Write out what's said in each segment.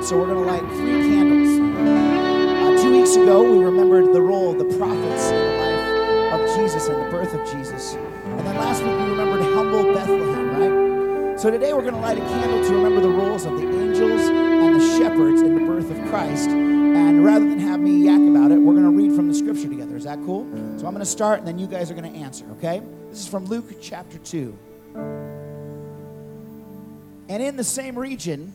So we're going to light three candles. Uh, two weeks ago, we remembered the role of the prophets in the life of Jesus and the birth of Jesus. And then last week, we remembered humble Bethlehem, right? So today, we're going to light a candle to remember the roles of the angels and the shepherds in the birth of Christ. And rather than have me yak about it, we're going to read from the scripture together. Is that cool? So I'm going to start, and then you guys are going to answer, okay? This is from Luke chapter 2. And in the same region,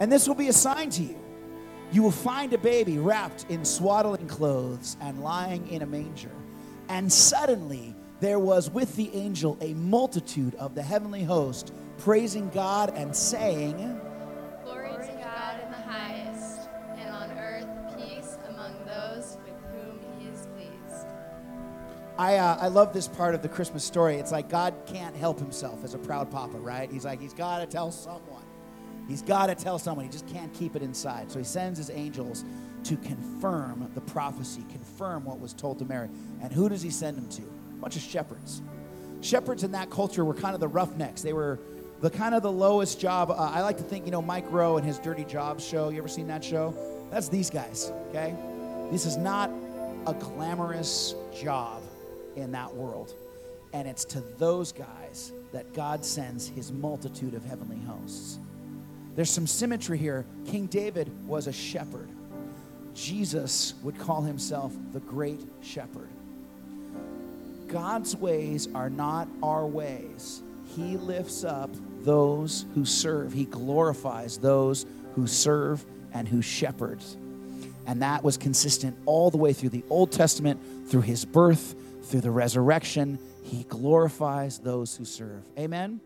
And this will be a sign to you. You will find a baby wrapped in swaddling clothes and lying in a manger. And suddenly there was with the angel a multitude of the heavenly host, praising God and saying, Glory to God in the highest, and on earth peace among those with whom he is pleased. I, uh, I love this part of the Christmas story. It's like God can't help himself as a proud papa, right? He's like, he's got to tell someone. He's got to tell someone. He just can't keep it inside. So he sends his angels to confirm the prophecy, confirm what was told to Mary. And who does he send them to? A bunch of shepherds. Shepherds in that culture were kind of the roughnecks. They were the kind of the lowest job. Uh, I like to think, you know, Mike Rowe and his Dirty Jobs show. You ever seen that show? That's these guys, okay? This is not a glamorous job in that world. And it's to those guys that God sends his multitude of heavenly hosts. There's some symmetry here. King David was a shepherd. Jesus would call himself the great shepherd. God's ways are not our ways. He lifts up those who serve, He glorifies those who serve and who shepherds. And that was consistent all the way through the Old Testament, through His birth, through the resurrection. He glorifies those who serve. Amen.